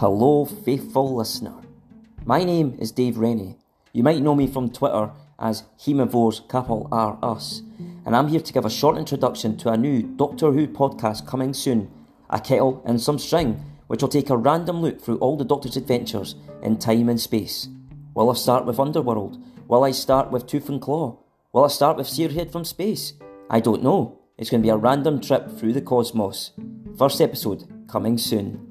Hello, faithful listener. My name is Dave Rennie. You might know me from Twitter as Hemivores Couple R Us, and I'm here to give a short introduction to a new Doctor Who podcast coming soon, A Kettle and Some String, which will take a random look through all the Doctor's adventures in time and space. Will I start with Underworld? Will I start with Tooth and Claw? Will I start with Spearhead from space? I don't know. It's going to be a random trip through the cosmos. First episode coming soon.